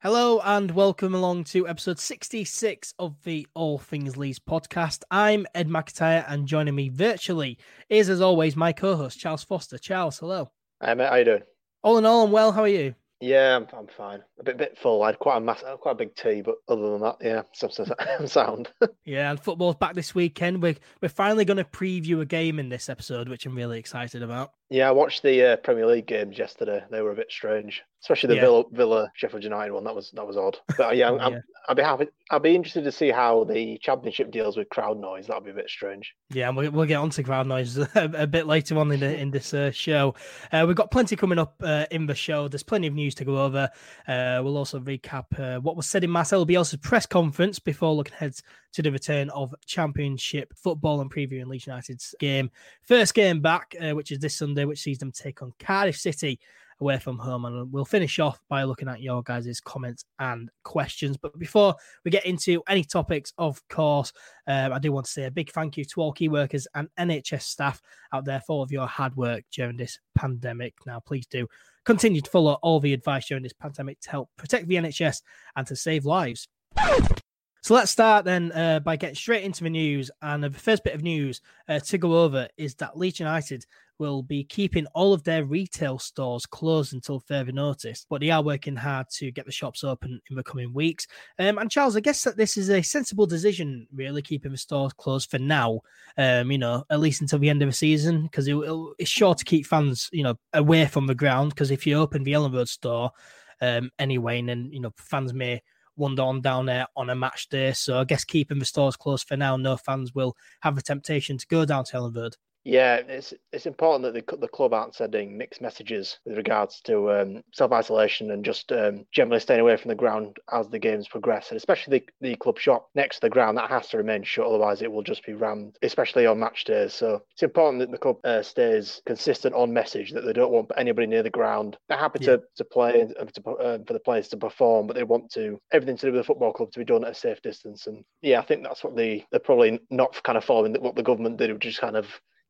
Hello and welcome along to episode 66 of the All Things Leeds podcast. I'm Ed McIntyre and joining me virtually is, as always, my co host, Charles Foster. Charles, hello. Hi, mate. How you doing? All in all, I'm well. How are you? Yeah, I'm, I'm fine. A bit bit full. I had quite a mass, quite a big tea, but other than that, yeah, some sound. yeah, and football's back this weekend. We're we're finally going to preview a game in this episode, which I'm really excited about. Yeah, I watched the uh, Premier League games yesterday. They were a bit strange, especially the yeah. Villa, Villa Sheffield United one. That was that was odd. But yeah, I'm, yeah. I'd be happy. I'd be interested to see how the Championship deals with crowd noise. That'd be a bit strange. Yeah, we'll, we'll get on to crowd noise a, a bit later on in the, in this uh, show. Uh, we've got plenty coming up uh, in the show. There's plenty of news to go over. Uh, we'll also recap uh, what was said in Marcel Bielsa's press conference before looking ahead to the return of Championship football and previewing Leeds United's game. First game back, uh, which is this Sunday, which sees them take on Cardiff City away from home. And we'll finish off by looking at your guys' comments and questions. But before we get into any topics, of course, um, I do want to say a big thank you to all key workers and NHS staff out there for all of your hard work during this pandemic. Now, please do continue to follow all the advice during this pandemic to help protect the NHS and to save lives. So let's start then uh, by getting straight into the news. And the first bit of news uh, to go over is that Leeds United will be keeping all of their retail stores closed until further notice, but they are working hard to get the shops open in the coming weeks. Um, and Charles, I guess that this is a sensible decision, really, keeping the stores closed for now. Um, you know, at least until the end of the season, because it, it's sure to keep fans, you know, away from the ground. Because if you open the Elland Road store um, anyway, and then you know fans may wander on down there on a match day. So I guess keeping the stores closed for now, no fans will have the temptation to go down to Elland Road. Yeah, it's it's important that the, the club aren't sending mixed messages with regards to um, self isolation and just um, generally staying away from the ground as the games progress, and especially the, the club shop next to the ground that has to remain shut, otherwise it will just be rammed, especially on match days. So it's important that the club uh, stays consistent on message that they don't want anybody near the ground. They're happy yeah. to, to play and to, uh, for the players to perform, but they want to everything to do with the football club to be done at a safe distance. And yeah, I think that's what the they're probably not kind of following what the government did, which is kind of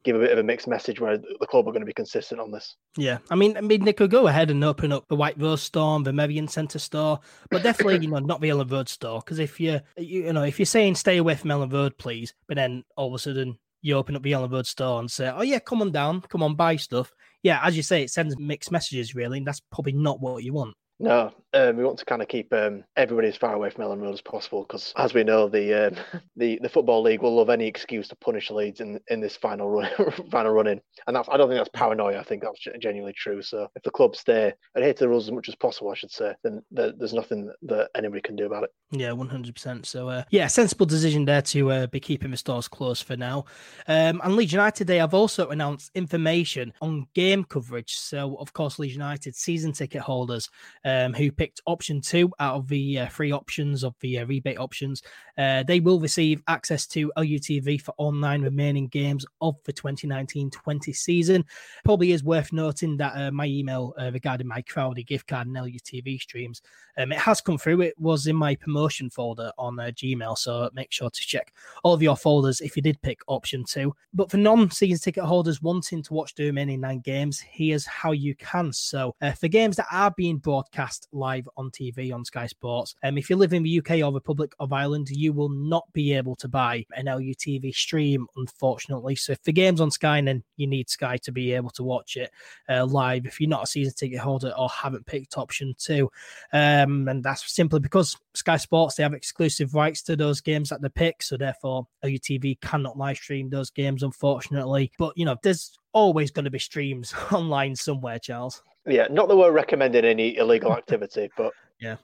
give a bit of a mixed message where the club are going to be consistent on this. Yeah, I mean, I mean, they could go ahead and open up the White Rose store, the Merrion Centre store, but definitely, you know, not the Elland Road store. Because if you, you know, if you're saying stay away from Elland Road, please, but then all of a sudden you open up the Elland Road store and say, oh yeah, come on down, come on, buy stuff. Yeah, as you say, it sends mixed messages really, and that's probably not what you want. No, um, we want to kind of keep um, everybody as far away from Elland Road as possible because, as we know, the uh, the the football league will love any excuse to punish Leeds in, in this final run final run in, and that's I don't think that's paranoia. I think that's genuinely true. So if the club stay adhere to the rules as much as possible, I should say, then there, there's nothing that anybody can do about it. Yeah, one hundred percent. So uh, yeah, sensible decision there to uh, be keeping the stores closed for now. Um, and Leeds United they have also announced information on game coverage. So of course, Leeds United season ticket holders um, who picked option two out of the uh, three options of the uh, rebate options, uh, they will receive access to LUTV for all nine remaining games of the 2019-20 season. Probably is worth noting that uh, my email uh, regarding my Crowdy gift card and LUTV streams, um, it has come through. It was in my promotion folder on uh, Gmail, so make sure to check all of your folders if you did pick option two. But for non-season ticket holders wanting to watch the remaining nine games, here's how you can. So for games that are being broadcast live on TV on Sky Sports. Um, if you live in the UK or Republic of Ireland, you will not be able to buy an LUTV stream, unfortunately. So if the game's on Sky, then you need Sky to be able to watch it uh, live. If you're not a season ticket holder or haven't picked option two, um, and that's simply because Sky Sports they have exclusive rights to those games that they pick, so therefore LUTV cannot live stream those games, unfortunately. But you know, there's always going to be streams online somewhere, Charles. Yeah, not that we're recommending any illegal activity, but yeah,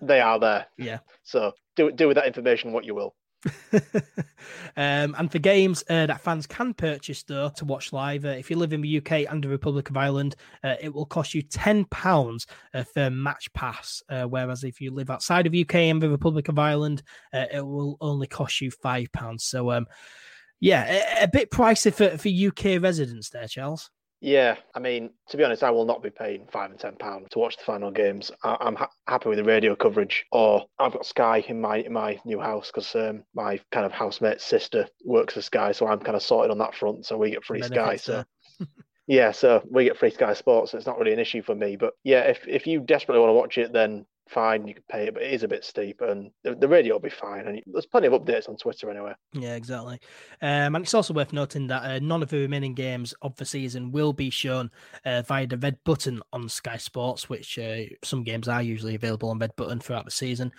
they are there. Yeah. So do do with that information what you will. um, and for games uh, that fans can purchase though to watch live, uh, if you live in the UK and the Republic of Ireland, uh, it will cost you ten pounds uh, for Match Pass. Uh, whereas if you live outside of UK and the Republic of Ireland, uh, it will only cost you five pounds. So, um, yeah, a, a bit pricey for for UK residents there, Charles. Yeah, I mean, to be honest, I will not be paying five and ten pounds to watch the final games. I, am ha- happy with the radio coverage, or I've got Sky in my in my new house because um, my kind of housemate's sister works for Sky, so I'm kind of sorted on that front. So we get free Sky. So yeah, so we get free Sky Sports. So it's not really an issue for me. But yeah, if if you desperately want to watch it, then fine. You can pay it, but it is a bit steep, and the, the radio will be fine. And there's plenty of updates on Twitter anyway. Yeah, exactly. Um, and it's also worth noting that uh, none of the remaining games of the season will be shown uh, via the red button on Sky Sports, which uh, some games are usually available on red button throughout the season.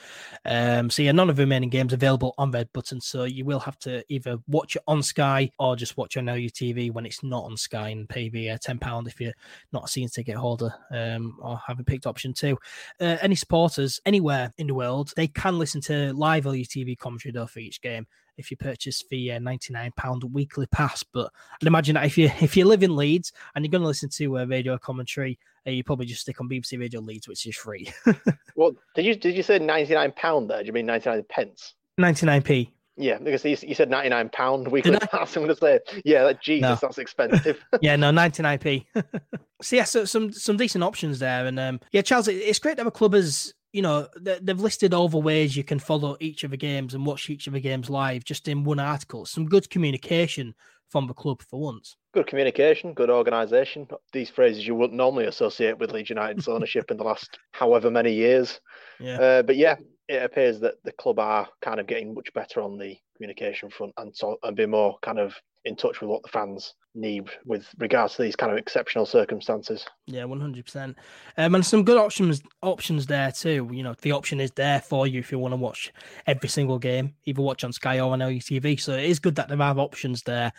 Um, so yeah, none of the remaining games available on red button. So you will have to either watch it on Sky or just watch on your TV when it's not on Sky and pay the uh, ten pound if you're not a season ticket holder um, or haven't picked option two. Uh, any supporters anywhere in the world, they can listen to live LUTV commentary though for each game if you purchase the uh, £99 weekly pass. But I'd imagine that if you if you live in Leeds and you're going to listen to uh, radio commentary, uh, you probably just stick on BBC Radio Leeds, which is free. well, did you did you say £99 there? Do you mean 99 pence? 99p. Yeah, because you, you said ninety nine pound weekly pass. I'm going to say, yeah, that, Jesus, no. that's expensive. yeah, no, ninety nine p. so yeah, so some some decent options there, and um, yeah, Charles, it's great to have a club as you know they've listed all the ways you can follow each of the games and watch each of the games live just in one article. Some good communication from the club for once. Good communication, good organisation. These phrases you wouldn't normally associate with Leeds United's ownership in the last however many years. Yeah. Uh, but yeah, it appears that the club are kind of getting much better on the communication front and and be more kind of in touch with what the fans need with regards to these kind of exceptional circumstances. Yeah, one hundred percent. Um, and some good options options there too. You know, the option is there for you if you want to watch every single game, either watch on Sky or on LUTV. So it is good that there are options there.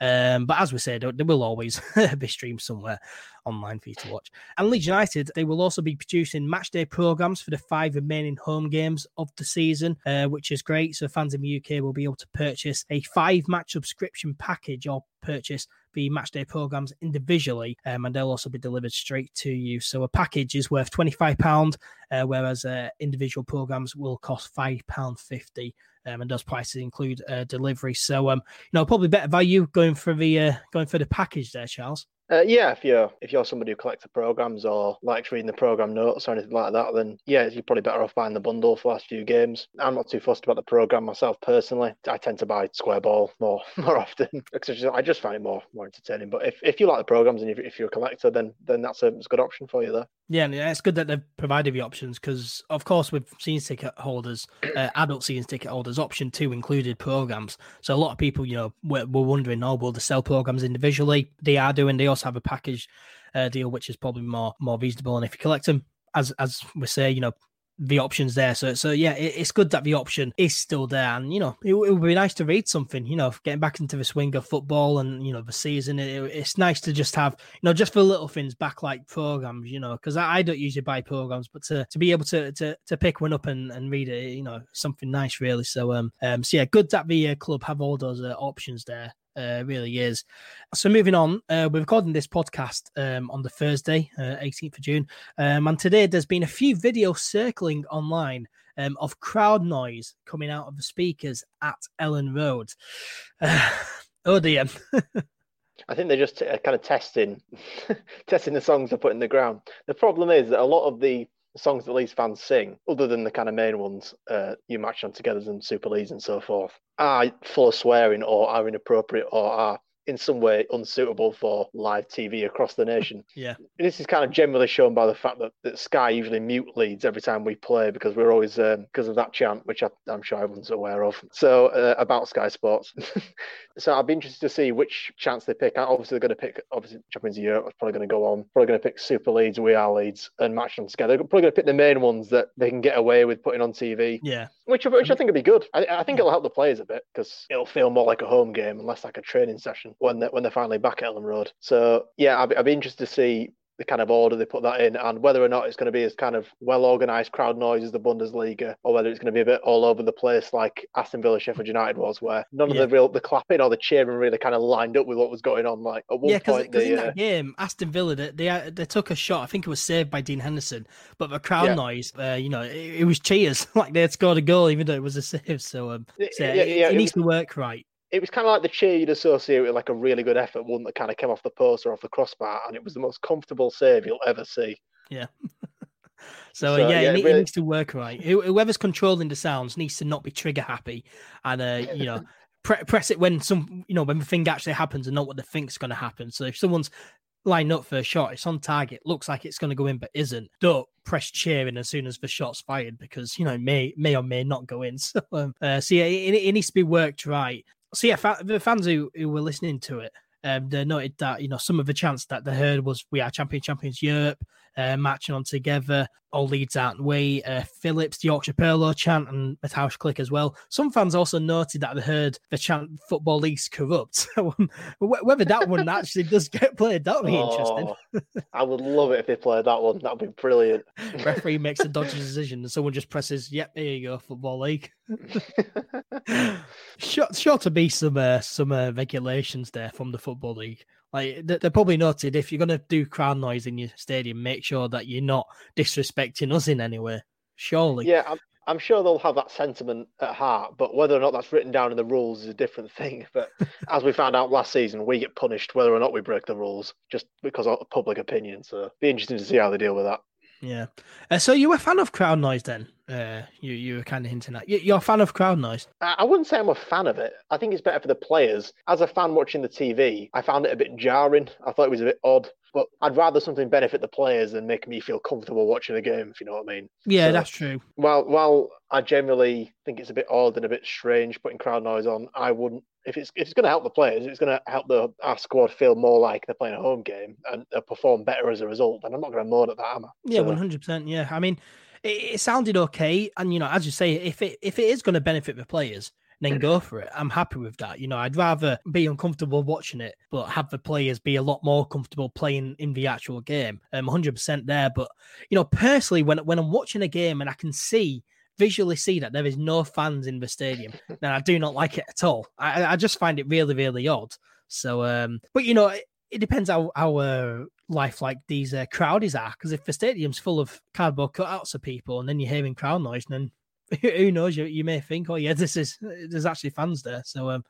Um, but as we said, there will always be streamed somewhere online for you to watch. And Leeds United, they will also be producing match day programs for the five remaining home games of the season, uh, which is great. So fans in the UK will be able to purchase a five match subscription package or purchase the matchday programs individually, um, and they'll also be delivered straight to you. So a package is worth twenty five pound, uh, whereas uh, individual programs will cost five pound fifty. Um, and those prices include uh, delivery. So, um, you know, probably better value going for the uh, going for the package there, Charles. Uh, yeah, if you're if you're somebody who collects the programs or likes reading the program notes or anything like that, then yeah, you're probably better off buying the bundle for the last few games. I'm not too fussed about the program myself personally. I tend to buy Square Ball more more often because I just find it more more entertaining. But if, if you like the programs and if, if you're a collector, then then that's a, a good option for you there. Yeah, and it's good that they've provided the options because, of course, with season ticket holders, uh, adult season ticket holders, option two included programs. So a lot of people, you know, were, were wondering, oh, will they sell programs individually? They are doing. They also have a package uh, deal, which is probably more more reasonable. And if you collect them, as as we say, you know, the options there. So, so yeah, it, it's good that the option is still there, and you know, it, it, would be nice to read something. You know, getting back into the swing of football and you know the season. It, it's nice to just have you know just for little things back like programs. You know, because I, I, don't usually buy programs, but to, to be able to to to pick one up and, and read it, you know, something nice really. So um um so yeah, good that the uh, club have all those uh, options there uh, really is. So moving on, uh, we're recording this podcast um, on the Thursday, uh, 18th of June, um, and today there's been a few videos circling online um, of crowd noise coming out of the speakers at Elland Road. oh dear. I think they're just uh, kind of testing, testing the songs they put in the ground. The problem is that a lot of the songs that Leeds fans sing, other than the kind of main ones, uh, you match on together and Super Leeds and so forth, are full of swearing or are inappropriate or are in some way unsuitable for live TV across the nation. yeah. This is kind of generally shown by the fact that, that Sky usually mute Leeds every time we play because we're always, um, because of that chant, which I, am sure everyone's aware of. So, uh, about Sky Sports. so, I'd be interested to see which chants they pick. Obviously, they're going to pick, obviously, Champions of Europe is probably going to go on. Probably going to pick Super Leeds, We Are Leeds, and match them together. They're probably going to pick the main ones that they can get away with putting on TV. Yeah. Which, which I think would be good. I, I think it'll help the players a bit because it'll feel more like a home game and less like a training session when they, when they're finally back at Elland Road. So yeah, I'd, I'd be interested to see the kind of order they put that in and whether or not it's going to be as kind of well organized crowd noise as the Bundesliga or whether it's going to be a bit all over the place like Aston Villa Sheffield United was where none yeah. of the real the clapping or the cheering really kind of lined up with what was going on like at one yeah, cause, point cause in uh, that game Aston Villa they, they, they took a shot I think it was saved by Dean Henderson but the crowd yeah. noise uh, you know it, it, was cheers like they had scored a goal even though it was a save so, um, so yeah, it, it, needs was, to work right it was kind of like the cheer you'd associate with like a really good effort, one that kind of came off the post or off the crossbar, and it was the most comfortable save you'll ever see. Yeah. so, so, yeah, yeah it, really... it, needs to work right. Whoever's controlling the sounds needs to not be trigger happy, and uh, you know, pre- press it when some, you know, when the thing actually happens and not what they think's going to happen. So if someone's line up for a shot, it's on target, looks like it's going to go in, but isn't. Don't press cheering as soon as the shot's fired because you know may may or may not go in. So, um, uh, so yeah, it, it, needs to be worked right. So yeah, fa- the fans who, who were listening to it, um, they noted that you know some of the chants that they heard was "We are champion, champions Europe," uh, matching on together. All Leeds out and way. Uh, Phillips, the Yorkshire Pirlo chant, and Mateusz Klich as well. Some fans also noted that they heard the chant "Football League's corrupt." Um, whether that one actually does get played, that would be oh, interesting. I would love it if they played that one. That'd be brilliant. Referee makes a dodgy decision, and someone just presses, "Yep, here you go, Football League." sure, sure to be some uh, some uh, regulations there from the Football League. Like they're probably noted if you're going to do crowd noise in your stadium, make sure that you're not disrespecting us in any way. Surely. Yeah, I'm, I'm sure they'll have that sentiment at heart, but whether or not that's written down in the rules is a different thing. But as we found out last season, we get punished whether or not we break the rules just because of public opinion. So be interesting to see how they deal with that. Yeah. Uh, so you were a fan of crowd noise then? Uh, you you were kind of hinting at. You're a fan of crowd noise. I wouldn't say I'm a fan of it. I think it's better for the players. As a fan watching the TV, I found it a bit jarring. I thought it was a bit odd. But I'd rather something benefit the players than make me feel comfortable watching the game, if you know what I mean. Yeah, so, that's true. While while I generally think it's a bit odd and a bit strange putting crowd noise on, I wouldn't if it's if it's going to help the players, it's going to help the our squad feel more like they're playing a home game and they'll perform better as a result. And I'm not going to moan at that, am I? Yeah, uh, one hundred percent. Yeah, I mean, it, it, sounded okay, and you know, as you say, if it if it is going to benefit the players, then go for it. I'm happy with that. You know, I'd rather be uncomfortable watching it, but have the players be a lot more comfortable playing in the actual game. Um, I'm 100% there. But, you know, personally, when, when I'm watching a game and I can see visually see that there is no fans in the stadium, then I do not like it at all. I, I just find it really, really odd. So, um, but you know, it, it depends how our life like these uh, crowdies are. Because if the stadium's full of cardboard cutouts of people, and then you're hearing crowd noise, then who knows? You, you may think, oh yeah, this is there's actually fans there. So, um,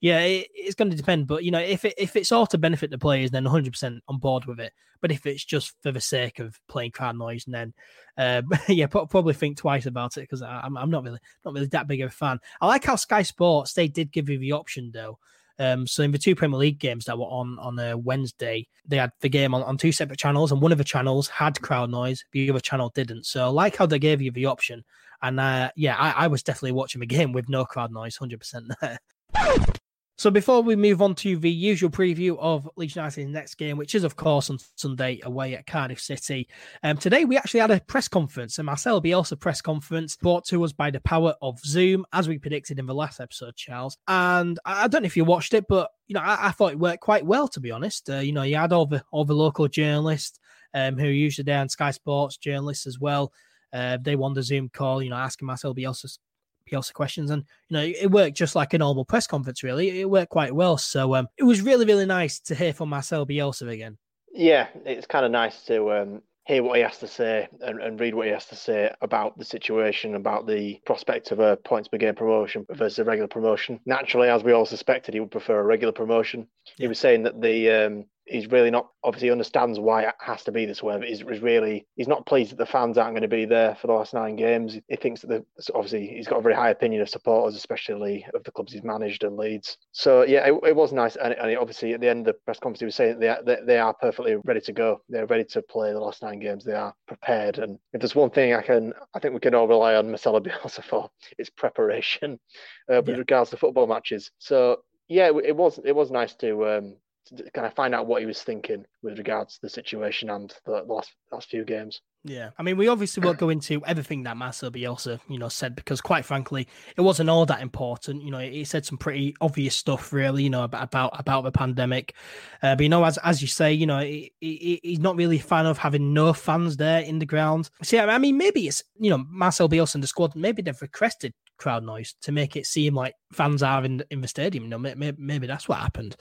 yeah, it, it's going to depend. But you know, if it, if it's all to benefit the players, then 100 percent on board with it. But if it's just for the sake of playing crowd noise, and then uh, yeah, probably think twice about it because I'm I'm not really not really that big of a fan. I like how Sky Sports they did give you the option though. Um, so in the two Premier League games that were on on a Wednesday, they had the game on, on two separate channels, and one of the channels had crowd noise, the other channel didn't. So I like how they gave you the option. And uh, yeah, I, I was definitely watching the game with no crowd noise, hundred percent there. So before we move on to the usual preview of Leeds United's next game, which is of course on Sunday away at Cardiff City, um, today we actually had a press conference, a Marcel Bielsa press conference brought to us by the power of Zoom, as we predicted in the last episode, Charles. And I don't know if you watched it, but you know I, I thought it worked quite well to be honest. Uh, you know, you had all the all the local journalists um, who are usually there on Sky Sports journalists as well. Uh, they won the Zoom call, you know, asking Marcel Bielsa Bielsa questions, and you know it worked just like a normal press conference. Really, it worked quite well. So um, it was really really nice to hear from Marcel Bielsa again. Yeah, it's kind of nice to um, hear what he has to say and, and, read what he has to say about the situation, about the prospect of a points per game promotion versus a regular promotion. Naturally, as we all suspected, he would prefer a regular promotion. He was saying that the um, he's really not obviously understands why it has to be this way. But he's, he's really he's not pleased that the fans aren't going to be there for the last nine games. He thinks that the obviously he's got a very high opinion of supporters, especially of the clubs he's managed and Leeds. So yeah, it, it was nice, and, and obviously at the end of the press conference he was saying they, they they are perfectly ready to go. They're ready to play the last nine games. They are prepared, and if there's one thing I can I think we can all rely on Marcelo Bielsa for, it's preparation uh, with yeah. regards to football matches. So yeah, it, it was it was nice to um, to kind of find out what he was thinking with regards to the situation and the last last few games. Yeah, I mean, we obviously won't go into everything that Marcel Bielsa, you know, said because, quite frankly, it wasn't all that important. You know, he said some pretty obvious stuff, really, you know, about about, the pandemic. Uh, but you know, as as you say, you know, he, he, he's not really a fan of having no fans there in the ground. See, I mean, maybe it's you know Marcel Bielsa and the squad. Maybe they've requested crowd noise to make it seem like fans are in in the stadium. You know, maybe, maybe that's what happened.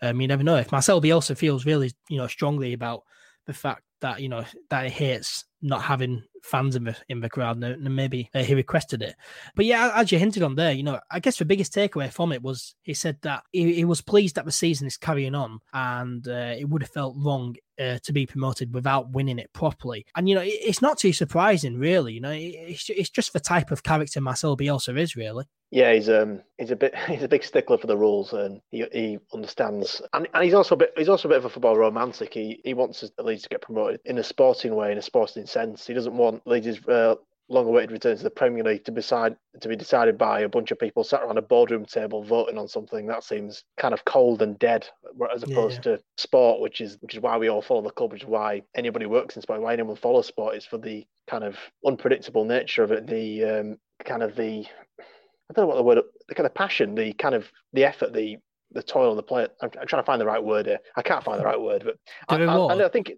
Um, you never know. If Marcel Bielsa feels really, you know, strongly about the fact that you know that he hates not having fans in the in the crowd, and maybe uh, he requested it. But yeah, as you hinted on there, you know, I guess the biggest takeaway from it was he said that he, he was pleased that the season is carrying on, and uh, it would have felt wrong uh, to be promoted without winning it properly. And you know, it, it's not too surprising, really. You know, it, it's it's just the type of character Marcel Bielsa is, really. Yeah, he's um he's a bit he's a big stickler for the rules and he, he understands and, and he's also a bit he's also a bit of a football romantic. He he wants Leeds to get promoted in a sporting way, in a sporting sense. He doesn't want Leeds' uh, long-awaited return to the Premier League to be decide, to be decided by a bunch of people sat around a boardroom table voting on something that seems kind of cold and dead, as opposed yeah, yeah. to sport, which is which is why we all follow the club, which is why anybody works in sport, why anyone follows sport is for the kind of unpredictable nature of it, the um, kind of the I don't know what the word, the kind of passion, the kind of the effort, the the toil on the play. I'm, I'm, trying to find the right word here. I can't find the right word, but I, I, I, think,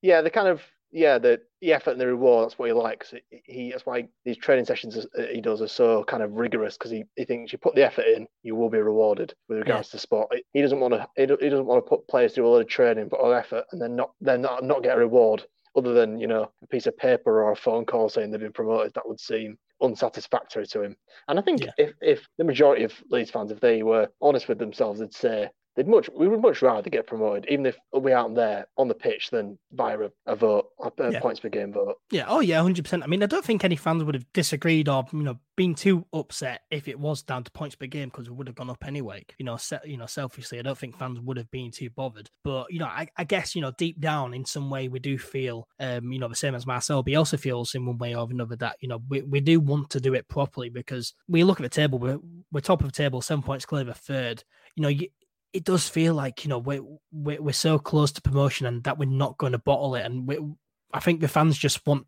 yeah, the kind of yeah, the, the effort and the reward, that's what he likes. He That's why these training sessions uh, he does are so kind of rigorous because he, he thinks you put the effort in, you will be rewarded with regards yeah. to sport. He doesn't want to he doesn't want to put players through a lot of training, put all the effort, and then not then not, not get a reward other than you know a piece of paper or a phone call saying they've been promoted. That would seem unsatisfactory to him. And I think yeah. if, if the majority of Leeds fans, if they were honest with themselves, they'd say they'd much we would much rather get promoted, even if we aren't there on the pitch, than via a, a vote, a yeah. points per game vote. Yeah. Oh yeah, hundred percent. I mean, I don't think any fans would have disagreed or you know been too upset if it was down to points per game because we would have gone up anyway. You know, se- you know, selfishly, I don't think fans would have been too bothered. But you know, I, I guess you know deep down in some way we do feel, um, you know, the same as Marcel. Also feels in one way or another that you know we, we do want to do it properly because we look at the table, we're, we're top of the table, seven points clear of third. You know, you, it does feel like you know we're, we're, we're so close to promotion and that we're not going to bottle it. And we, I think the fans just want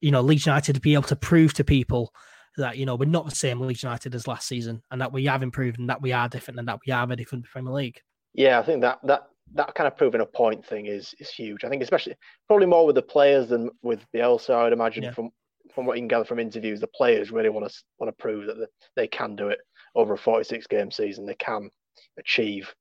you know Leeds United to be able to prove to people that you know we're not the same Leeds United as last season, and that we have improved, and that we are different, and that we are ready for the Premier League. Yeah, I think that that that kind of proving a point thing is is huge. I think especially probably more with the players than with Bielsa. I would imagine yeah. from from what you can gather from interviews, the players really want to want to prove that they can do it over a 46 game season. They can achieve,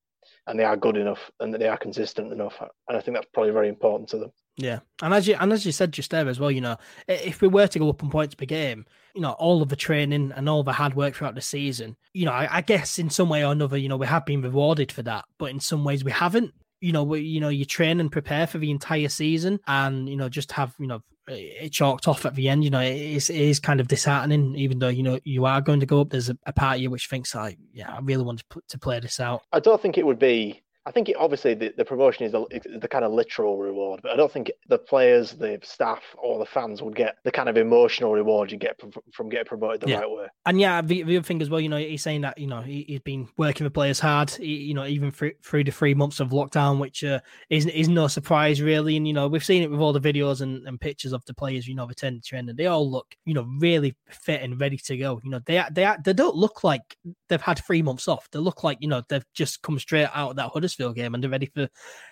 and they are good enough and they are consistent enough. And I think that's probably very important to them. Yeah, and as you and as you said just there as well, you know, if we were to go up on points per game, you know, all of the training and all the hard work throughout the season, you know, I, I guess in some way or another, you know, we have been rewarded for that, but in some ways we haven't you know, we, you know, you train and prepare for the entire season, and you know, just have you know it chalked off at the end. You know, it is, it is kind of disheartening, even though you know you are going to go up. There's a, a part of you which thinks, like, yeah, I really want to, to play this out. I don't think it would be I think it, obviously the, the promotion is the, the kind of literal reward, but I don't think the players, the staff, or the fans would get the kind of emotional reward you get from, from getting promoted the yeah. right way. And yeah, the, the, other thing as well, you know, he's saying that you know he, has been working the players hard, he, you know, even through, through the three months of lockdown, which uh, is is no surprise really. And you know, we've seen it with all the videos and, and pictures of the players, you know, returning to training. They all look, you know, really fit and ready to go. You know, they they they don't look like they've had three months off. They look like you know they've just come straight out of that Huddersfield game and they're ready for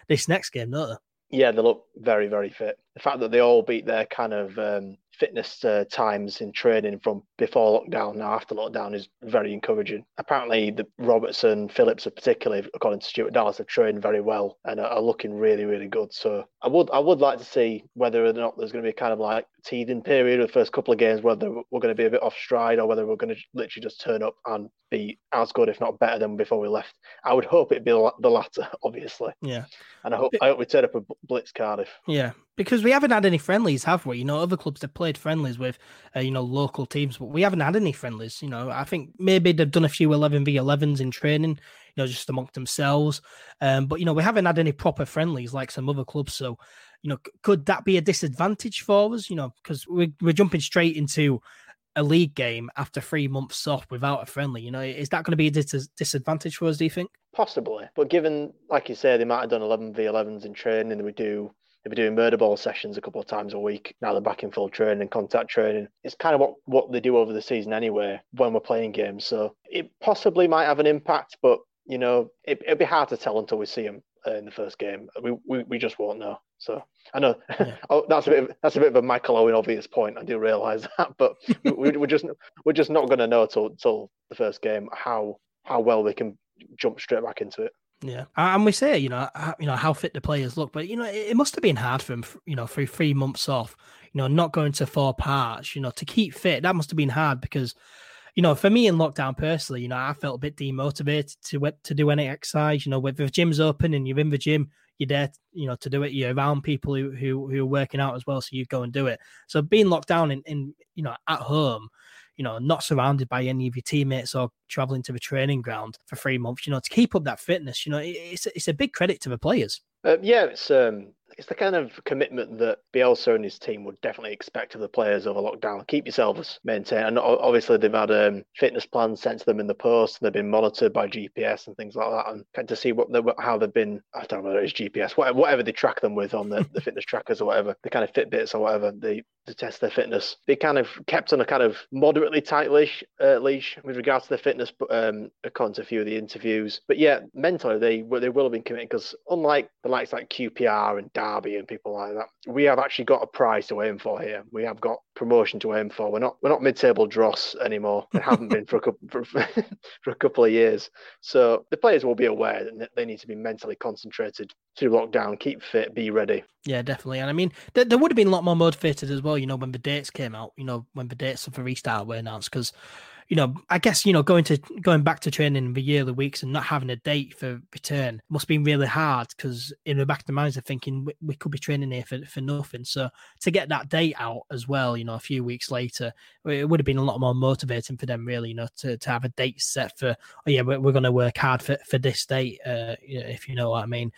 this next game, don't they? Yeah, they look very, very fit. The fact that they all beat their kind of um, fitness uh, times in training from before lockdown now after lockdown is very encouraging. Apparently, the Robertson, Phillips, are particularly according to Stuart Dallas, have trained very well and are, are looking really, really good. So I would, I would like to see whether or not there's going to be kind of like teething period of the first couple of games, whether we're going to be a bit off stride or whether we're going to literally just turn up and be as good, if not better, than before we left. I would hope it'd be the latter, obviously. Yeah. And I hope, I hope we turn up a Blitz Cardiff. Yeah, because we haven't had any friendlies, have we? You know, other clubs have played friendlies with, uh, you know, local teams, but we haven't had any friendlies. You know, I think maybe they've done a few 11 v 11s in training, you know, just amongst themselves. Um, but you know, we haven't had any proper friendlies like some other clubs. So, you know, could that be a disadvantage for us? You know, because we're we're jumping straight into a league game after three months off without a friendly. You know, is that going to be a dis- disadvantage for us? Do you think? Possibly, but given, like you say, they might have done 11 v 11s in training, and we do They've been doing murder ball sessions a couple of times a week. Now they're back in full training and contact training. It's kind of what, what they do over the season anyway when we're playing games. So it possibly might have an impact, but you know, it, it'd be hard to tell until we see them uh, in the first game. We, we, we just won't know. So I know yeah. oh, that's a bit of, that's a bit of a Michael Owen obvious point. I do realise that, but we, we're just we're just not going to know till till the first game how how well they can jump straight back into it. Yeah, and we say you know you know how fit the players look, but you know it, must have been hard for them, you know, through three months off, you know, not going to Thorp Arch, you know, to keep fit. That must have been hard because, you know, for me in lockdown personally, you know, I felt a bit demotivated to to do any exercise. You know, with the gym's open and you're in the gym, you're there, you know, to do it. You're around people who who, who are working out as well, so you go and do it. So being locked down in, in you know at home, you know, not surrounded by any of your teammates or traveling to the training ground for three months, you know, to keep up that fitness, you know, it's it's a big credit to the players. Uh, yeah, it's um, it's the kind of commitment that Bielsa and his team would definitely expect of the players over lockdown. Keep yourselves maintained. And obviously, they've had um, fitness plans sent to them in the post, and they've been monitored by GPS and things like that, and kind to see what they, how they've been. I don't know whether it's GPS, whatever, whatever they track them with on the, the fitness trackers or whatever, the kind of Fitbits or whatever. They to test their fitness. They kind of kept on a kind of moderately tight leash, uh, leash with regards to their fitness, um, according to a few of the interviews. But yeah, mentally they they will have been committed because unlike the likes like QPR and Derby and people like that, we have actually got a prize to aim for here. We have got promotion to aim for. We're not we're not mid-table dross anymore. We haven't been for a couple for, for a couple of years. So the players will be aware that they need to be mentally concentrated through lockdown, keep fit, be ready. Yeah, definitely. And I mean, there, there would have been a lot more motivated as well. You know, when the dates came out. You know, when the dates for restart were announced because you know, I guess you know going to going back to training the yearly weeks and not having a date for return must been really hard because in the back of the minds, they're thinking we, we, could be training here for, for nothing. So to get that date out as well, you know, a few weeks later, it would have been a lot more motivating for them, really, you know, to, to have a date set for, oh yeah, we're, we're going to work hard for, for this date, uh, if you know what I mean.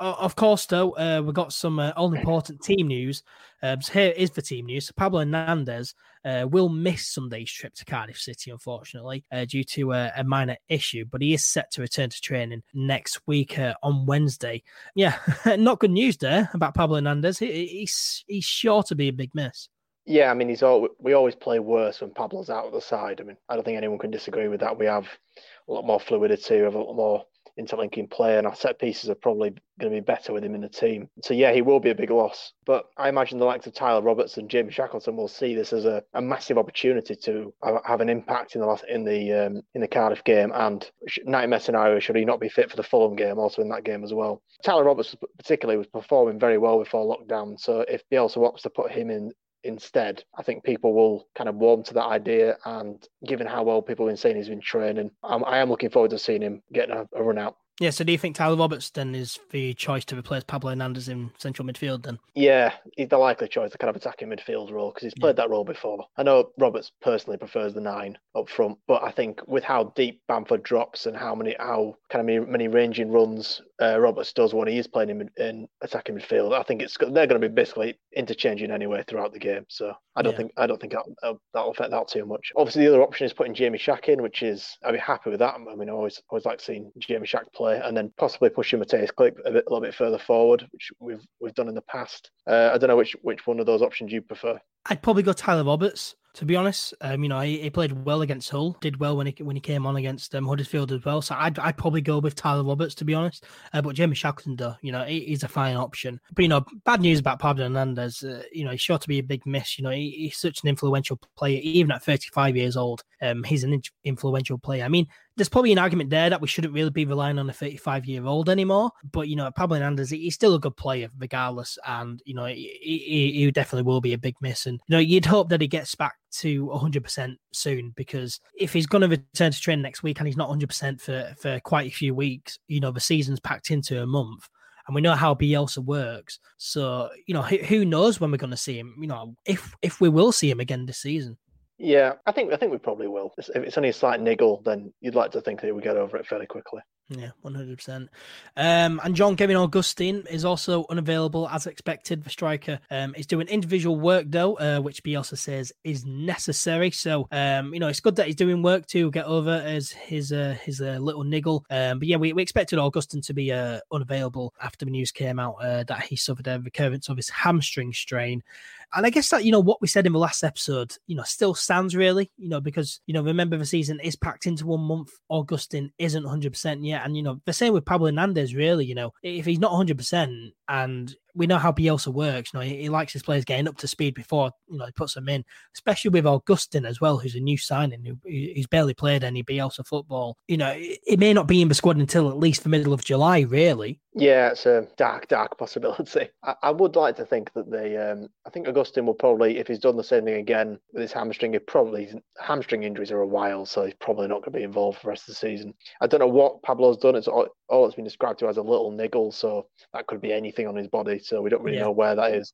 Uh, of course, though, uh, we've got some uh, all important team news. Um, so here is the team news. Pablo Hernandez uh, will miss Sunday's trip to Cardiff City, unfortunately, uh, due to a, a, minor issue, but he is set to return to training next week uh, on Wednesday. Yeah, not good news there about Pablo Hernandez. He, he's, he's sure to be a big miss. Yeah, I mean, he's all, we always play worse when Pablo's out of the side. I mean, I don't think anyone can disagree with that. We have a lot more fluidity, we have a lot more interlinking play, and our set pieces are probably going to be better with him in the team. So yeah, he will be a big loss. But I imagine the likes of Tyler Roberts and Jim Shackleton will see this as a, a massive opportunity to have an impact in the last in the um, in the Cardiff game and nightmare scenario should he not be fit for the Fulham game, also in that game as well. Tyler Roberts particularly was performing very well before lockdown. So if Bielsa wants to put him in instead. I think people will kind of warm to that idea. And given how well people have been saying he's been training, I'm, I am looking forward to seeing him getting a, a run out. Yeah, so do you think Tyler Roberts then is the choice to replace Pablo Hernandez in central midfield then? Yeah, he's the likely choice, the kind of attacking midfield role, because he's played yeah. that role before. I know Roberts personally prefers the nine up front, but I think with how deep Bamford drops and how many how kind of many, many ranging runs uh, Roberts does when he is playing in, in attacking midfield, I think it's they're going to be basically interchanging anyway throughout the game. So I don't yeah. think I don't think that'll, that'll, affect that too much. Obviously, the other option is putting Jamie Shaq in, which is I'd be happy with that. I mean, I always always like seeing Jamie Shaq play, and then possibly pushing Mateusz Klich a, bit, a little bit further forward, which we've we've done in the past. Uh, I don't know which which one of those options you prefer. I'd probably go Tyler Roberts to be honest. Um, you know, he, he, played well against Hull, did well when he when he came on against um, Huddersfield as well. So I'd, I'd probably go with Tyler Roberts to be honest. Uh, but Jamie Shackleton, though, you know, he, he's a fine option. But you know, bad news about Pablo Hernandez. Uh, you know, he's sure to be a big miss. You know, he, he's such an influential player, even at 35 years old. Um, he's an influential player. I mean, there's probably an argument there that we shouldn't really be relying on a 35 year old anymore. But you know, Pablo Hernandez, he's still a good player regardless, and you know, he, he, definitely will be a big miss. And you know, you'd hope that he gets back to 100% soon because if he's going to return to train next week and he's not 100% for for quite a few weeks, you know, the season's packed into a month and we know how Bielsa works. So you know, who, who knows when we're going to see him? You know, if if we will see him again this season. Yeah, I think I think we probably will. If it's only a slight niggle, then you'd like to think that we get over it fairly quickly. Yeah, one hundred percent. Um, and Jean-Kévin Augustin is also unavailable as expected. The striker um, is doing individual work though, uh, which Bielsa says is necessary. So um, you know, it's good that he's doing work to get over as his uh, his uh, little niggle. Um, but yeah, we, we expected Augustine to be uh, unavailable after the news came out uh, that he suffered a recurrence of his hamstring strain. And I guess that, you know, what we said in the last episode, you know, still stands really, you know, because, you know, remember the season is packed into one month. Augustin isn't 100% yet. And, you know, the same with Pablo Hernandez, really, you know, if he's not 100% and we know how Bielsa works. You know, he, he, likes his players getting up to speed before you know he puts them in, especially with Augustin as well, who's a new signing who who's barely played any Bielsa football. You know, it, it may not be in the squad until at least the middle of July, really. Yeah, it's a dark, dark possibility. I, I would like to think that they, um, I think Augustin will probably, if he's done the same thing again with his hamstring, he probably hamstring injuries are a while, so he's probably not going to be involved for the rest of the season. I don't know what Pablo's done. It's all it's been described to as a little niggle, so that could be anything on his body. So we don't really yeah. know where that is.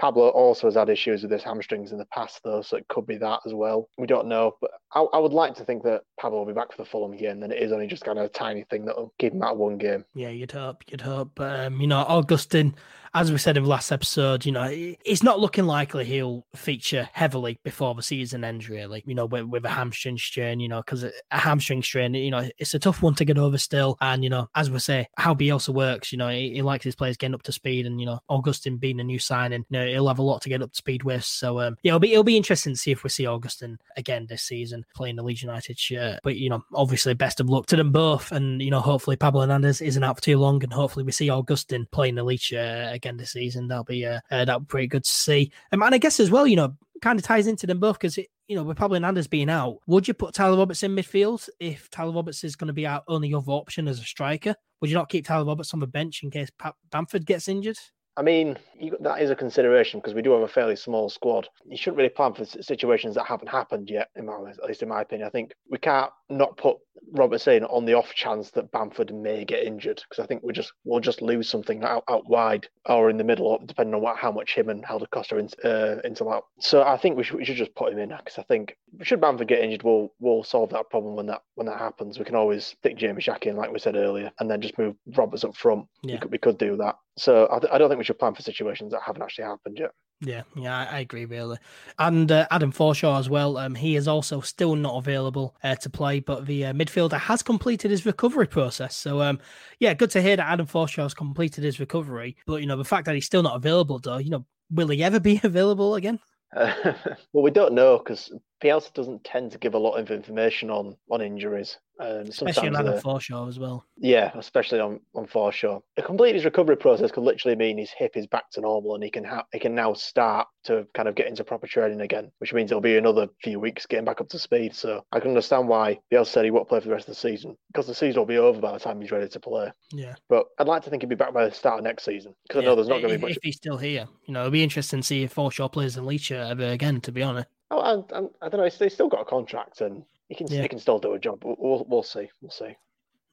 Pablo also has had issues with his hamstrings in the past, though, so it could be that as well. We don't know, but I, I would like to think that Pablo will be back for the Fulham game. Then it is only just kind of a tiny thing that'll keep him out one game. Yeah, you'd hope, you'd hope. But um, you know, Augustin, as we said in the last episode, you know, it's not looking likely he'll feature heavily before the season ends. Really, you know, with, with a hamstring strain, you know, because a hamstring strain, you know, it's a tough one to get over still. And you know, as we say, how Bielsa works, you know, he, he likes his players getting up to speed, and you know, Augustin being a new signing, you know, he'll have a lot to get up to speed with. So um, yeah, it'll be it'll be interesting to see if we see Augustin again this season playing the Leeds United shirt. But you know, obviously, best of luck to them both, and you know, hopefully Pablo Hernandez isn't out for too long, and hopefully we see Augustin playing the Leeds shirt again this season. That'll be uh, uh that'll be pretty good to see. Um, and I guess as well, you know, kind of ties into them both because you know, with Pablo Hernandez being out, would you put Tyler Roberts in midfield if Tyler Roberts is going to be our only other option as a striker? Would you not keep Tyler Roberts on the bench in case Bamford gets injured? I mean, you, that is a consideration because we do have a fairly small squad. You shouldn't really plan for situations that haven't happened yet, in my, at least in my opinion. I think we can't not put Robertson on the off chance that Bamford may get injured because I think we just we'll just lose something out, out wide or in the middle, depending on what how much him and Helder Costa uh, into that. So I think we should we should just put him in because I think should Bamford get injured, we'll we'll solve that problem when that when that happens. We can always stick Jamie Shaki in like we said earlier, and then just move Roberts up front. Yeah. We, could, we could do that. So I, th- I don't think we should plan for situations that haven't actually happened yet. Yeah, yeah, I, I agree really. And uh, Adam Forshaw as well. Um, he is also still not available uh, to play, but the uh, midfielder has completed his recovery process. So, um, yeah, good to hear that Adam Forshaw has completed his recovery. But you know, the fact that he's still not available, though, you know, will he ever be available again? well, we don't know because Bielsa doesn't tend to give a lot of information on on injuries. Um, especially on Adam uh, as well. Yeah, especially on on Forshaw. A complete his recovery process could literally mean his hip is back to normal and he can ha- he can now start to kind of get into proper training again, which means it'll be another few weeks getting back up to speed. So I can understand why Bielsa said he won't play for the rest of the season because the season will be over by the time he's ready to play. Yeah, but I'd like to think he'd be back by the start of next season because yeah. I know there's not going to be much. If he's still here, you know, it'll be interesting to see if Forshaw plays in Leach ever again. To be honest. Oh, I, I, I don't know. They still got a contract, and he can yeah. he can still do a job. We'll, we'll see. We'll see.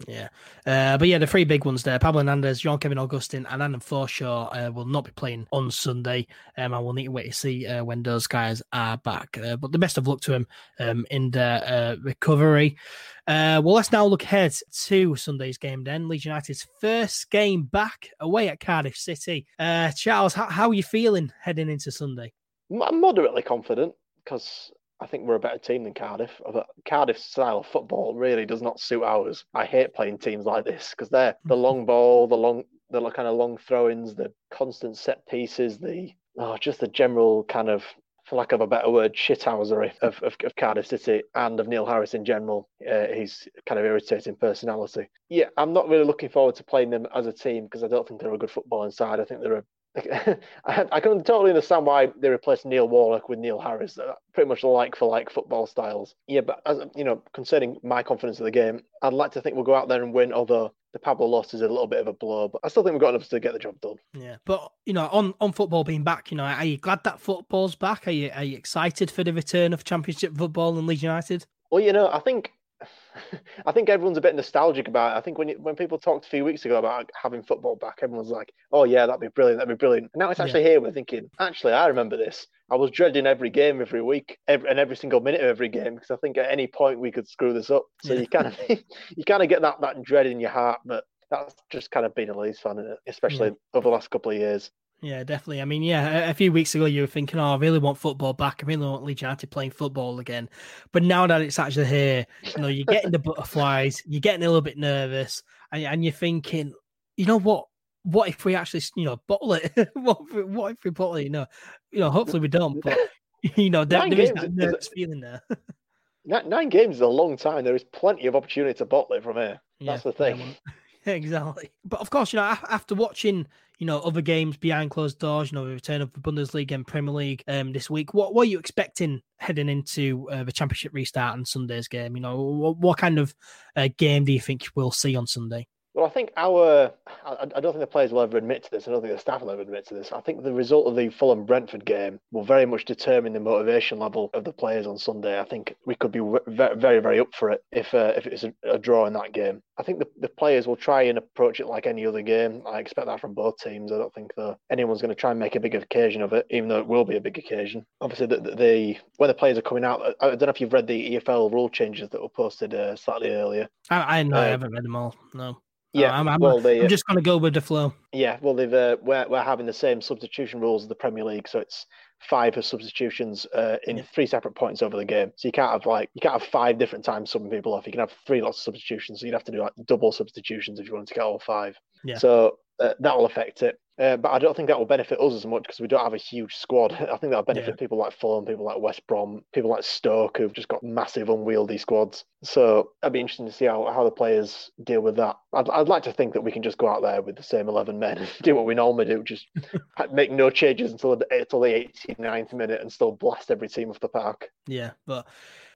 Yeah. Uh, but yeah, the three big ones there Pablo Hernandez, Jean-Kévin Augustin, and Adam Forshaw uh, will not be playing on Sunday. Um, and we'll need to wait to see uh, when those guys are back. Uh, but the best of luck to him um, in their uh, recovery. Uh, well, let's now look ahead to Sunday's game then. Leeds United's first game back away at Cardiff City. Charles, how, how are you feeling heading into Sunday? I'm moderately confident because I think we're a better team than Cardiff. But Cardiff's style of football really does not suit ours. I hate playing teams like this because they're the mm-hmm. long ball, the long, the kind of long throw-ins, the constant set pieces, the oh, just the general kind of, for lack of a better word, shithousery of, of, of Cardiff City and of Neil Harris in general. Uh, he's kind of irritating personality. Yeah, I'm not really looking forward to playing them as a team because I don't think they're a good football inside. I think they're a I, can totally understand why they replaced Neil Warnock with Neil Harris. pretty much like for like football styles. Yeah, but as you know, concerning my confidence of the game, I'd like to think we'll go out there and win. Although the Pablo loss is a little bit of a blow, but I still think we've got enough to get the job done. Yeah, but you know, on on football being back, you know, are you glad that football's back? Are you are you excited for the return of Championship football and Leeds United? Well, you know, I think I think everyone's a bit nostalgic about it. I think when you, when people talked a few weeks ago about having football back, everyone's like, "Oh yeah, that'd be brilliant. That'd be brilliant." And now it's actually yeah. here. We're thinking, actually, I remember this. I was dreading every game every week, every, and every single minute of every game because I think at any point we could screw this up. So yeah. you kind of you kind of get that that dread in your heart, but that's just kind of been a Leeds fan, especially yeah. over the last couple of years. Yeah, definitely. I mean, yeah, a, few weeks ago you were thinking, "Oh, I really want football back. I really want Leeds United playing football again." But now that it's actually here, you know, you're getting the butterflies, you're getting a little bit nervous, and, and you're thinking, you know what? What if we actually, you know, bottle it? what, if, what if we bottle it? You know, you know, hopefully we don't, but you know, there, there is that nervous feeling there. nine games is a long time. There is plenty of opportunity to bottle it from here. That's yeah, the thing. exactly. But of course, you know, after watching you know, other games behind closed doors, you know, the return of the Bundesliga and Premier League um, this week. What, what are you expecting heading into uh, the championship restart and Sunday's game? You know, what, what kind of uh, game do you think we'll see on Sunday? Well, I think our, I, I, don't think the players will ever admit to this. I don't think the staff will ever admit to this. I think the result of the Fulham Brentford game will very much determine the motivation level of the players on Sunday. I think we could be very, very, up for it if uh, if it's a, a, draw in that game. I think the, the players will try and approach it like any other game. I expect that from both teams. I don't think that anyone's going to try and make a big occasion of it, even though it will be a big occasion. Obviously, the, the, the when the players are coming out, I don't know if you've read the EFL rule changes that were posted uh, slightly earlier. I, I know uh, I haven't read them all. No. Yeah, I'm, I'm, well, they, I'm just going to go with the flow. Yeah, well, they've uh, we're we're having the same substitution rules as the Premier League, so it's five of substitutions uh, in yeah. three separate points over the game. So you can't have like you can't have five different times subbing people off. You can have three lots of substitutions. So you'd have to do like double substitutions if you wanted to get all five. Yeah. So uh, that will affect it. Uh, but I don't think that will benefit us as much because we don't have a huge squad. I think that'll benefit yeah. people like Fulham, people like West Brom, people like Stoke who've just got massive unwieldy squads. So it'd be interesting to see how, how the players deal with that. I'd, I'd like to think that we can just go out there with the same 11 men and do what we normally do, just make no changes until, until the 89th minute and still blast every team off the park. Yeah, but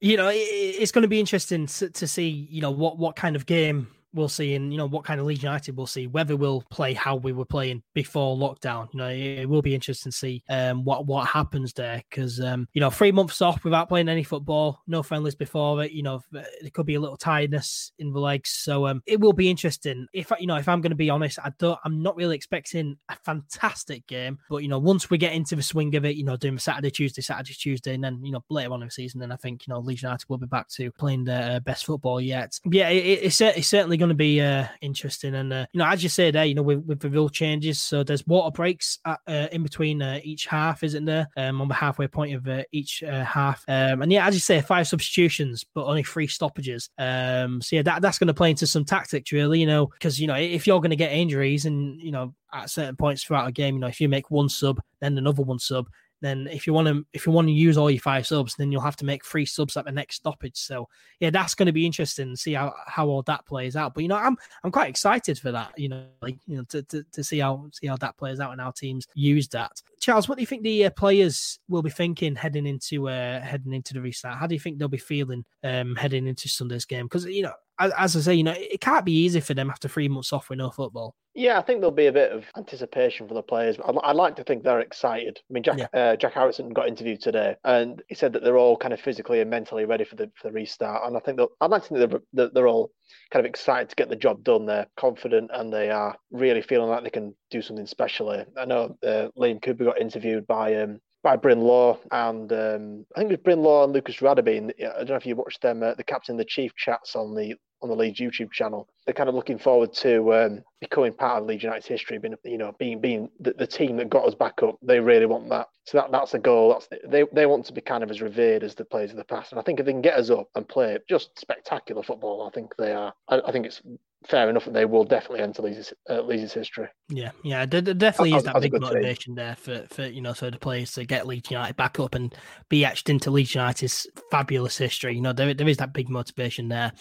you know, it, it's going to be interesting to, to see, you know, what, what kind of game we'll see, and you know what kind of Leeds United we'll see. Whether we'll play how we were playing before lockdown, you know, it, will be interesting to see um, what what happens there because um, you know three months off without playing any football, no friendlies before it. You know, there could be a little tiredness in the legs, so um, it will be interesting. If you know, if I'm going to be honest, I don't, I'm not really expecting a fantastic game, but you know, once we get into the swing of it, you know, doing Saturday, Tuesday, Saturday, Tuesday, and then you know later on in the season, then I think you know Leeds United will be back to playing their best football yet. Yeah, it, it's, it's certainly going to be uh, interesting. And uh, you know, as you say there, you know, with, with the rule changes, so there's water breaks at, uh, in between uh, each half, isn't there? Um, on the halfway point of uh, each uh, half. Um, and yeah, as you say, five substitutions, but only three stoppages. Um, so yeah, that that's going to play into some tactics, really. You know, because you know, if you're going to get injuries, and you know, at certain points throughout a game, you know, if you make one sub, then another one sub, then if you want to if you want to use all your five subs, then you'll have to make three subs at the next stoppage. So yeah, that's going to be interesting to see how, how all that plays out. But you know, I'm I'm quite excited for that. You know, like you know to, to, to see how see how that plays out and how teams use that. Charles, what do you think the uh, players will be thinking heading into uh, heading into the restart? How do you think they'll be feeling um, heading into Sunday's game? Because you know, as, I say, you know, it can't be easy for them after three months off with no football. Yeah, I think there'll be a bit of anticipation for the players. I'd, I'd like to think they're excited. I mean, Jack yeah. uh, Jack Harrison got interviewed today, and he said that they're all kind of physically and mentally ready for the for the restart. And I think that I'd like to think they're, they're all kind of excited to get the job done. They're confident and they are really feeling like they can do something special. I know uh, Liam Cooper got interviewed by um, by Bryn Law and um, I think it was Bryn Law and Lucas Radebe. I don't know if you watched them, uh, the captain, the chief chats on the on the Leeds YouTube channel. They're kind of looking forward to um, becoming part of Leeds United's history, being you know being being the, the, team that got us back up. They really want that. So that that's a goal. That's the, they they want to be kind of as revered as the players of the past. And I think if they can get us up and play just spectacular football, I think they are. I, I think it's fair enough that they will definitely enter Leeds' uh, Leeds' history. Yeah, yeah, there, definitely is that big motivation team. there for, for you know for the players to get Leeds United back up and be etched into Leeds United's fabulous history. You know, there there is that big motivation there.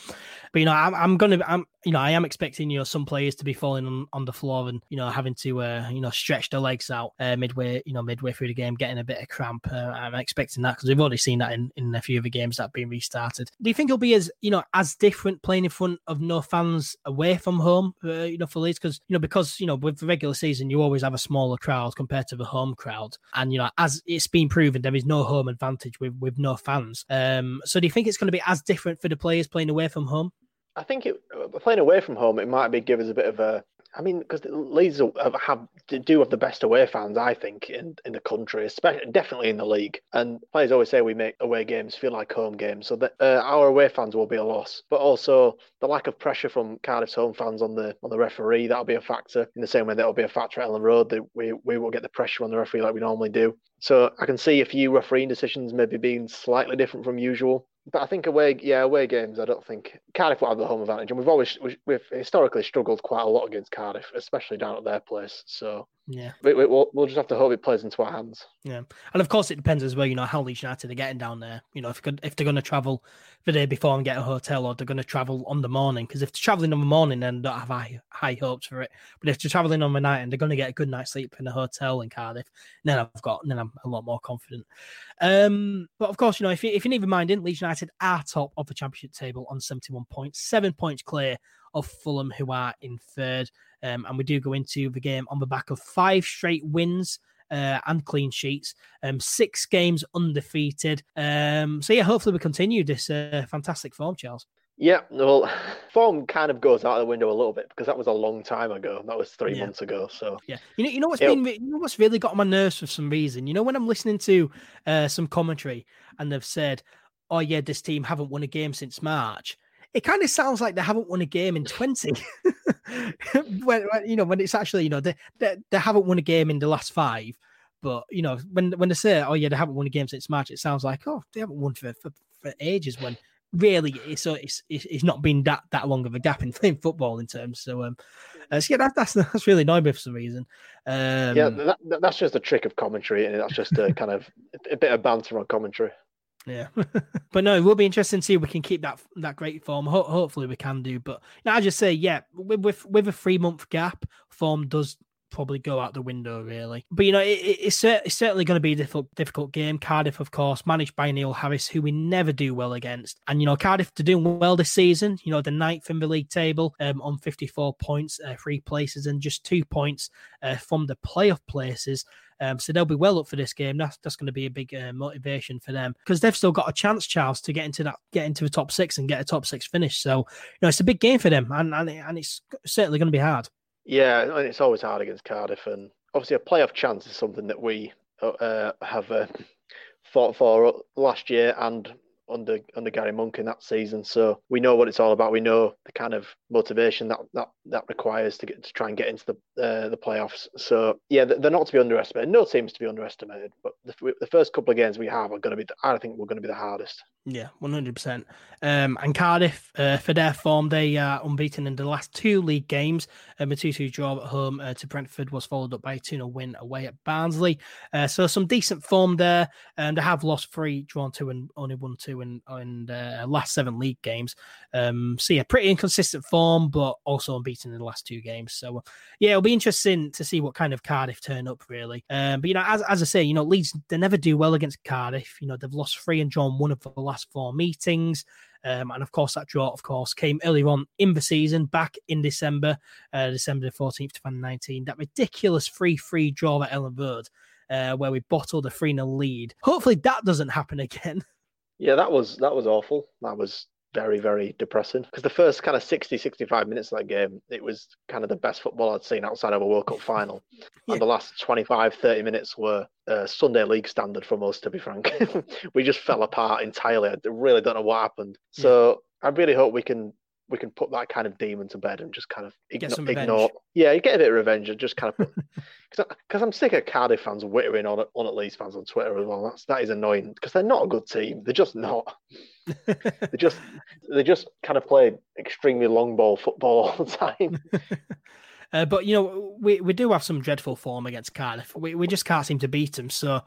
But you know, I'm I'm gonna I'm you know I am expecting you know some players to be falling on, on the floor and you know having to uh, you know stretch their legs out uh, midway you know midway through the game, getting a bit of cramp. Uh, I'm expecting that because we've already seen that in, in a few of the games that have been restarted. Do you think it'll be as you know as different playing in front of no fans away from home? Uh, you know for Leeds because you know because you know with the regular season you always have a smaller crowd compared to the home crowd, and you know as it's been proven there is no home advantage with with no fans. Um, so do you think it's going to be as different for the players playing away from home? I think it, playing away from home, it might be give us a bit of a. I mean, because Leeds have do have the best away fans, I think, in, in the country, especially definitely in the league. And players always say we make away games feel like home games, so that uh, our away fans will be a loss. But also the lack of pressure from Cardiff's home fans on the on the referee that'll be a factor. In the same way that'll be a factor at Elland Road, that we we will get the pressure on the referee like we normally do. So I can see a few refereeing decisions maybe being slightly different from usual but I think away, yeah, away games. I don't think Cardiff will have the home advantage, and we've always we've historically struggled quite a lot against Cardiff, especially down at their place. So yeah, we, we, will we'll just have to hope it plays into our hands. Yeah, and of course it depends as well. You know how Leeds United are getting down there. You know if if they're going to travel the day before and get a hotel, or they're going to travel on the morning. Because if they're traveling on the morning, then don't have high high hopes for it. But if they're traveling on the night and they're going to get a good night's sleep in a hotel in Cardiff, then I've got then I'm a lot more confident. Um, but of course, you know if you if you need reminding, Leeds United are top of the championship table on seventy one points, seven points clear of Fulham, who are in third. Um, and we do go into the game on the back of five straight wins uh, and clean sheets. Um, six games undefeated. Um, so yeah, hopefully we continue this uh, fantastic form, Charles. Yeah, well, form kind of goes out of the window a little bit because that was a long time ago. That was three yeah. months ago. So yeah, you know, you know what's It'll... been, you know what's really got on my nerves for some reason. You know, when I'm listening to uh, some commentary and they've said, "Oh yeah, this team haven't won a game since March." It kind of sounds like they haven't won a game in 20. when, when, you know, when it's actually, you know, they, they, they haven't won a game in the last five. But you know, when when they say, "Oh yeah, they haven't won a game since March," it sounds like, "Oh, they haven't won for for, for ages." When really, it's it's it's not been that that long of a gap in, in football in terms. So, um, uh, so yeah, that, that's that's really annoying me for some reason. Um, yeah, that, that's just a trick of commentary, and that's just a kind of a bit of banter on commentary. Yeah, but no, it will be interesting to see if we can keep that that great form. Ho- hopefully, we can do. But now I just say, yeah, with with, with a three month gap, form does probably go out the window, really. But you know, it, it's, it's, certainly going to be a difficult, difficult game. Cardiff, of course, managed by Neil Harris, who we never do well against. And you know, Cardiff are doing well this season. You know, the ninth in the league table um, on 54 points, uh, three places, and just two points uh, from the playoff places. Um, so they'll be well up for this game. That's that's going to be a big uh, motivation for them because they've still got a chance, Charles, to get into that, get into the top six and get a top six finish. So you know, it's a big game for them, and and, and it's certainly going to be hard. Yeah, and it's always hard against Cardiff, and obviously a playoff chance is something that we uh, have uh, fought for last year and under under Gary Monk in that season. So we know what it's all about. We know the kind of motivation that that, that requires to get to try and get into the uh, the playoffs. So yeah, they're not to be underestimated. No teams to be underestimated. But the, the first couple of games we have are going to be. I think we're going to be the hardest. Yeah, one hundred percent. Um, and Cardiff, uh, for their form, they are unbeaten in the last two league games. Um, a two-two draw at home uh, to Brentford was followed up by a two-0 win away at Barnsley. Uh, so some decent form there. And um, they have lost three, drawn two, and only won two in in uh, last seven league games. Um, so yeah, pretty inconsistent form, but also unbeaten in the last two games. So yeah, it'll be interesting to see what kind of Cardiff turn up really. Um, but you know, as as I say, you know, Leeds they never do well against Cardiff. You know, they've lost three and drawn one of the last last four meetings. Um, and of course, that draw, of course, came earlier on in the season, back in December, uh, December the 14th, 2019. That ridiculous 3 3 draw at Elland Road, uh, where we bottled a 3 0 lead. Hopefully, that doesn't happen again. Yeah, that was that was awful. That was very, very depressing. Because the first kind of 60, 65 minutes of that game, it was kind of the best football I'd seen outside of a World Cup final. yeah. And the last 25, 30 minutes were uh, Sunday league standard from us, to be frank. we just fell apart entirely. I really don't know what happened. So yeah. I really hope we can we can put that kind of demon to bed and just kind of igno- ignore. Yeah, you get a bit of revenge and just kind of because I'm sick of Cardiff fans whittering on on at Leeds fans on Twitter as well. That's that is annoying because they're not a good team. They're just not. they just they just kind of play extremely long ball football all the time. Uh, but you know, we, we do have some dreadful form against Cardiff. We, we just can't seem to beat them. So,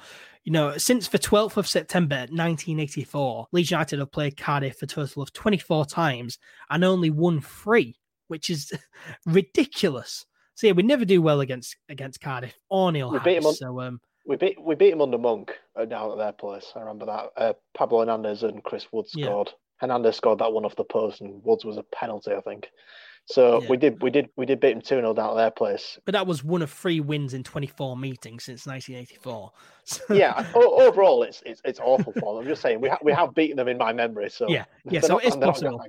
you know, since the 12th of September 1984, Leeds United have played Cardiff a total of 24 times and only won three, which is ridiculous. So yeah, we never do well against against Cardiff or Neil we Harris, beat them on, so um, we beat we beat them under Monk uh, down at their place. I remember that. Uh, Pablo Hernandez and Chris Wood scored. Yeah. Hernandez scored that one off the post, and Wood's was a penalty, I think. So yeah. we did we did we did beat them 2 0 down at their place. But that was one of three wins in 24 meetings since 1984. So... yeah, overall it's, it's it's awful for them. I'm just saying we ha- we have beaten them in my memory. So yeah, yeah, so not, it's possible.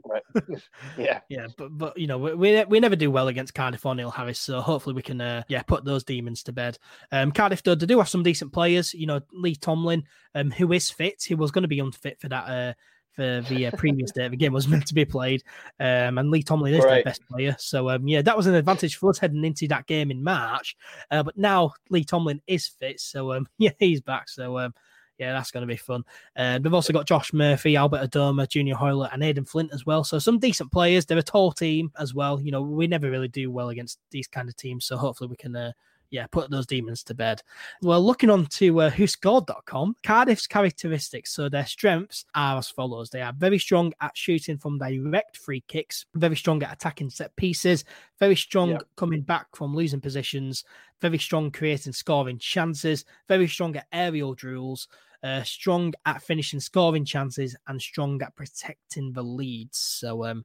yeah, yeah, but but you know we we never do well against Cardiff or Neil Harris, so hopefully we can uh, yeah put those demons to bed. Um, Cardiff do, they do have some decent players. You know Lee Tomlin, um, who is fit. He was going to be unfit for that. Uh, for the uh, previous day. The game was meant to be played, um, and Lee Tomlin is right. their best player. So um, yeah, that was an advantage for us heading into that game in March. Uh, but now Lee Tomlin is fit, so um, yeah, he's back. So um, yeah, that's going to be fun. Uh, we've also got Josh Murphy, Albert Adomah, Junior Hoilett, and Aden Flint as well. So some decent players. They're a tall team as well. You know, we never really do well against these kind of teams. So hopefully we can uh, yeah, put those demons to bed. Well, looking on to uh, whoscored.com, Cardiff's characteristics. So their strengths are as follows. They are very strong at shooting from direct free kicks, very strong at attacking set pieces, very strong coming back from losing positions, very strong creating scoring chances, very strong at aerial duels, uh, strong at finishing scoring chances, and strong at protecting the leads. So, um,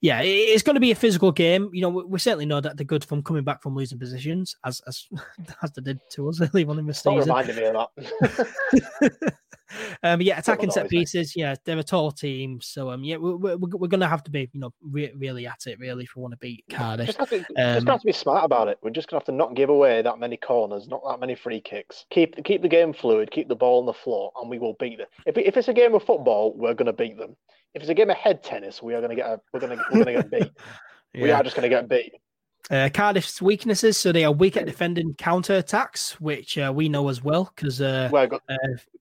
yeah, it's going to be a physical game. You know, we certainly know that they're good from coming back from losing positions, as as as they did to us early on in the season. reminded me of that. um, yeah, attacking set pieces. Yeah, they're a tall team, so um, yeah, we're, we're, we're going to have to be, you know, re- really at it, really, if we want to beat Cardiff. Just have to, um, just have to be smart about it. We're just going to have to not give away that many corners, not that many free kicks. Keep keep the game fluid, keep the ball on the floor, and we will beat them. If if it's a game of football, we're going to beat them. If it's a game of head tennis, we are going to get a, we're going to we're going to get beat. yeah. We are just going to get beat. Uh, Cardiff's weaknesses, so they are weak at defending counter attacks, which uh, we know as well because uh, well, uh,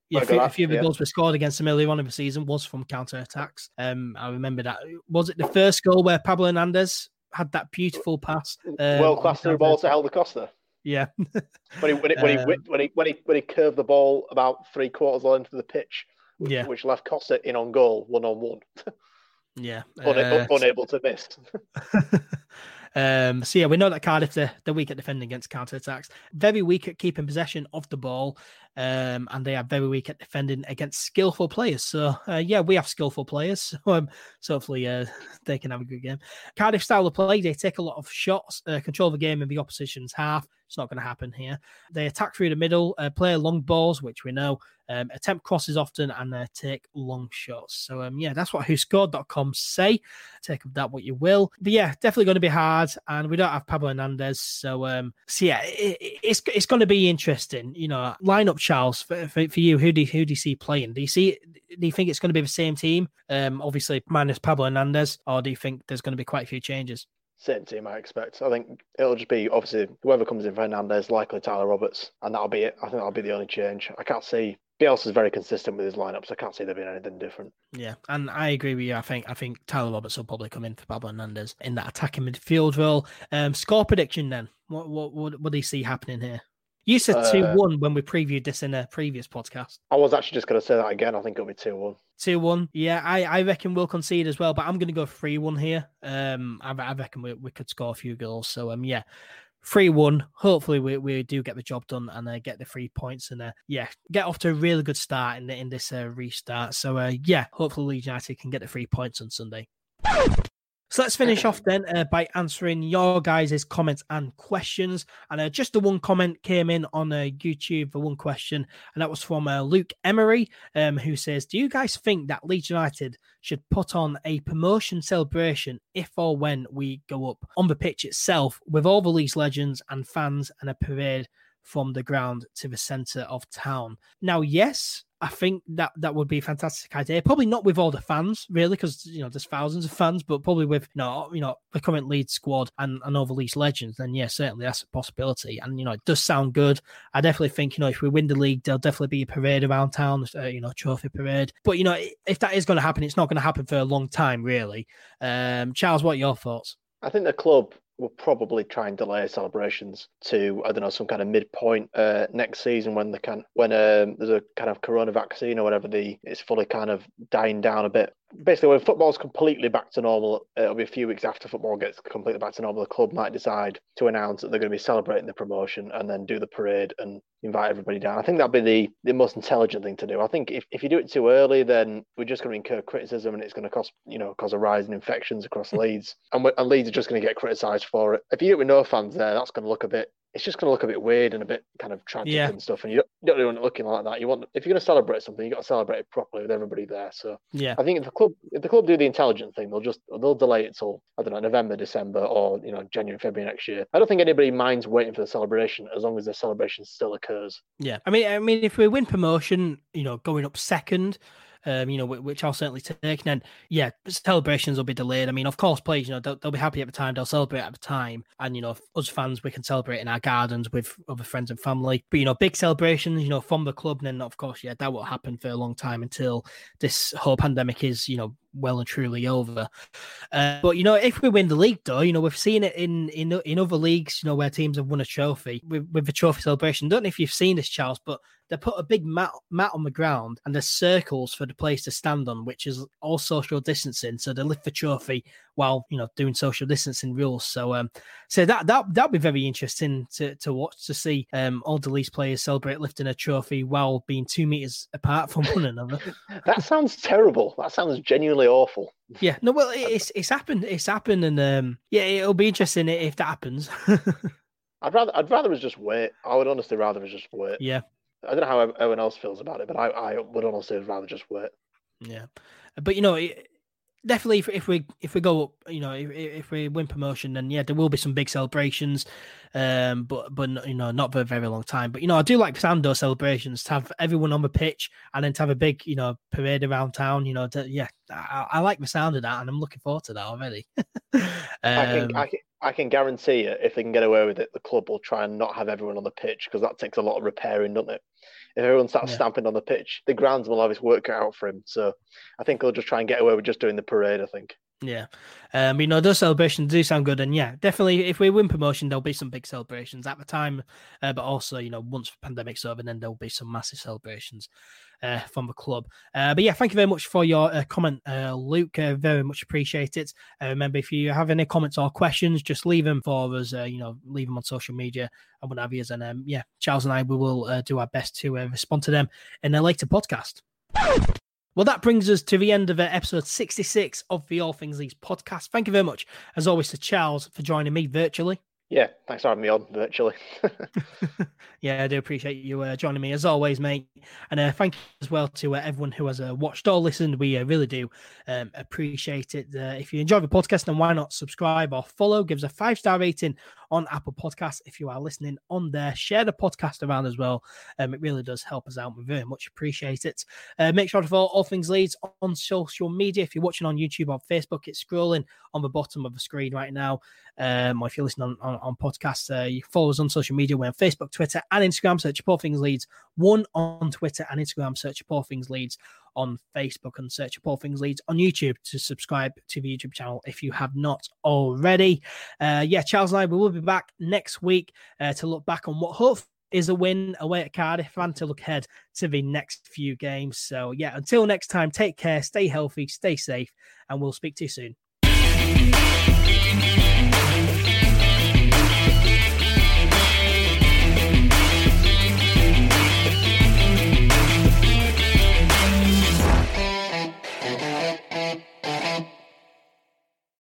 yeah, a few, a few of the yeah. goals we scored against them earlier on in the season was from counter attacks. Um, I remember that. Was it the first goal where Pablo Hernandez had that beautiful pass? Um, World class through ball to Helder Costa. Yeah. when, he, when, he, when, he, um, when, he, when, he, when he curved the ball about three quarters length of the pitch, which, yeah. which left Costa in on goal, one on one. Yeah. Unable, uh, unable to miss. Um, so yeah, we know that Cardiff they're, they're weak at defending against counter attacks, very weak at keeping possession of the ball, um, and they are very weak at defending against skillful players. So uh, yeah, we have skillful players, so, um, so hopefully uh, they can have a good game. Cardiff style of play, they take a lot of shots, uh, control the game in the opposition's half. It's not going to happen here. They attack through the middle, uh, play long balls, which we know, um, attempt crosses often, and uh, take long shots. So, um, yeah, that's what WhoScored.com say. Take of that what you will. But yeah, definitely going to be hard, and we don't have Pablo Hernandez. So, um, so yeah, it, it's it's going to be interesting. You know, lineup Charles for, for, for, you. Who do who do you see playing? Do you see? Do you think it's going to be the same team? Um, obviously minus Pablo Hernandez, or do you think there's going to be quite a few changes? Same team, I expect. I think it'll just be obviously whoever comes in for Hernandez, likely Tyler Roberts, and that'll be it. I think that'll be the only change. I can't see Bielsa is very consistent with his lineups. I can't see there being anything different. Yeah, and I agree with you. I think I think Tyler Roberts will probably come in for Pablo Hernandez in that attacking midfield role. Um, score prediction then. What what what, what do you see happening here? You said two uh, one when we previewed this in a previous podcast. I was actually just going to say that again. I think it'll be two one. Two one. Yeah, I, I reckon we'll concede as well, but I'm going to go three one here. Um, I, I reckon we, we could score a few goals. So um, yeah, three one. Hopefully we, we do get the job done and uh, get the three points and uh, yeah, get off to a really good start in the, in this uh, restart. So uh, yeah, hopefully Leeds United can get the three points on Sunday. So let's finish off then uh, by answering your guys' comments and questions. And uh, just the one comment came in on uh, YouTube for one question, and that was from uh, Luke Emery, um, who says, "Do you guys think that Leeds United should put on a promotion celebration if or when we go up on the pitch itself with all the Leeds legends and fans and a parade?" From the ground to the centre of town. Now, yes, I think that that would be a fantastic idea. Probably not with all the fans, really, because you know there's thousands of fans, but probably with you know, you know the current Leeds squad and, and over legends, then yeah, certainly that's a possibility. And you know, it does sound good. I definitely think you know if we win the league, there'll definitely be a parade around town, uh, you know, trophy parade. But you know, if that is going to happen, it's not going to happen for a long time, really. Um, Charles, what are your thoughts? I think the club will probably try and delay celebrations to I don't know some kind of midpoint uh, next season when the can when um, there's a kind of corona vaccine or whatever the it's fully kind of dying down a bit basically when football's completely back to normal, it'll be a few weeks after football gets completely back to normal. The club might decide to announce that they're going to be celebrating the promotion and then do the parade and invite everybody down. I think that'd be the, the most intelligent thing to do. I think if, if you do it too early, then we're just going to incur criticism and it's going to cost you know cause a rise in infections across Leeds, and, and Leeds are just going to get criticised for it. If you do it with no fans there, that's going to look a bit it's just going to look a bit weird and a bit kind of tragic yeah. and stuff. And you don't, you don't really want it looking like that. You want if you're going to celebrate something, you got to celebrate it properly with everybody there. So yeah, I think if the club if the club do the intelligent thing, they'll just they'll delay it till I don't know November, December, or you know January, February next year. I don't think anybody minds waiting for the celebration as long as the celebration still occurs. Yeah, I mean, I mean, if we win promotion, you know, going up second um, you know, which I'll certainly take. And then, yeah, celebrations will be delayed. I mean, of course, players, you know, they'll, they'll be happy at the time, they'll celebrate at the time. And, you know, us fans, we can celebrate in our gardens with other friends and family. But, you know, big celebrations, you know, from the club, and then, of course, yeah, that will happen for a long time until this whole pandemic is, you know, well and truly over. Uh, but you know, if we win the league, though, you know, we've seen it in in in other leagues, you know, where teams have won a trophy with, with the trophy celebration. Don't know if you've seen this, Charles, but they put a big mat mat on the ground and there's circles for the players to stand on, which is all social distancing. So they lift the trophy while you know doing social distancing rules. So um, so that that that'd be very interesting to to watch to see um all the Leeds players celebrate lifting a trophy while being two meters apart from one another. that sounds terrible. That sounds genuinely awful. Yeah, no, well, it's it's happened. It's happened, and um, yeah, it'll be interesting if that happens. I'd rather I'd rather us just wait. I would honestly rather us just wait. Yeah, I don't know how everyone else feels about it, but I, I would honestly rather just wait. Yeah, but you know, definitely if, if we if we go up, you know, if, if we win promotion, then yeah, there will be some big celebrations, um, but but you know, not for a very long time. But you know, I do like Sando celebrations to have everyone on the pitch and then to have a big you know parade around town. You know, to, yeah, I, I, like the sound of that, and I'm looking forward to that already. um, I can, I can I can guarantee you, if they can get away with it, the club will try and not have everyone on the pitch because that takes a lot of repairing, doesn't it? If everyone starts yeah. stamping on the pitch, the grounds will have his work out for him. So I think he'll just try and get away with just doing the parade. I think. Yeah. Um, you know, those celebrations do sound good. And yeah, definitely if we win promotion, there'll be some big celebrations at the time. Uh, but also, you know, once the pandemic's over, then there'll be some massive celebrations uh, from the club. Uh, but yeah, thank you very much for your uh, comment, uh, Luke. Uh, very much appreciate it. remember, if you have any comments or questions, just leave them for us. you know, leave them on social media and what have you. And um, yeah, Charles and I we will do our best to respond to them in a later podcast. Well, that brings us to the end of episode 66 of the All Things Leeds podcast. Thank you very much, as always, to Charles for joining me virtually. Yeah, thanks for having me on virtually. yeah, I do appreciate you uh, joining me as always, mate. And uh, thank you as well to uh, everyone who has uh, watched or listened. We uh, really do um, appreciate it. Uh, if you enjoy the podcast, then why not subscribe or follow? Give us a five star rating on Apple Podcasts if you are listening on there. Share the podcast around as well. Um, it really does help us out. We very much appreciate it. make sure to follow All Things Leeds on social media. If you're watching on YouTube or Facebook, it's scrolling on the bottom of the screen right now. Um, or if you're listening on, on, on podcasts, you follow us on social media. We're on Facebook, Twitter, and Instagram. Search All Things Leeds. One on Twitter and Instagram. Search All Things Leeds on Facebook and search for All Things Leeds on YouTube to subscribe to the YouTube channel if you have not already. Uh, yeah, Charles and I we will be back next week uh, to look back on what hopefully is a win away at Cardiff and to look ahead to the next few games. So, yeah, until next time, take care, stay healthy, stay safe, and we'll speak to you soon.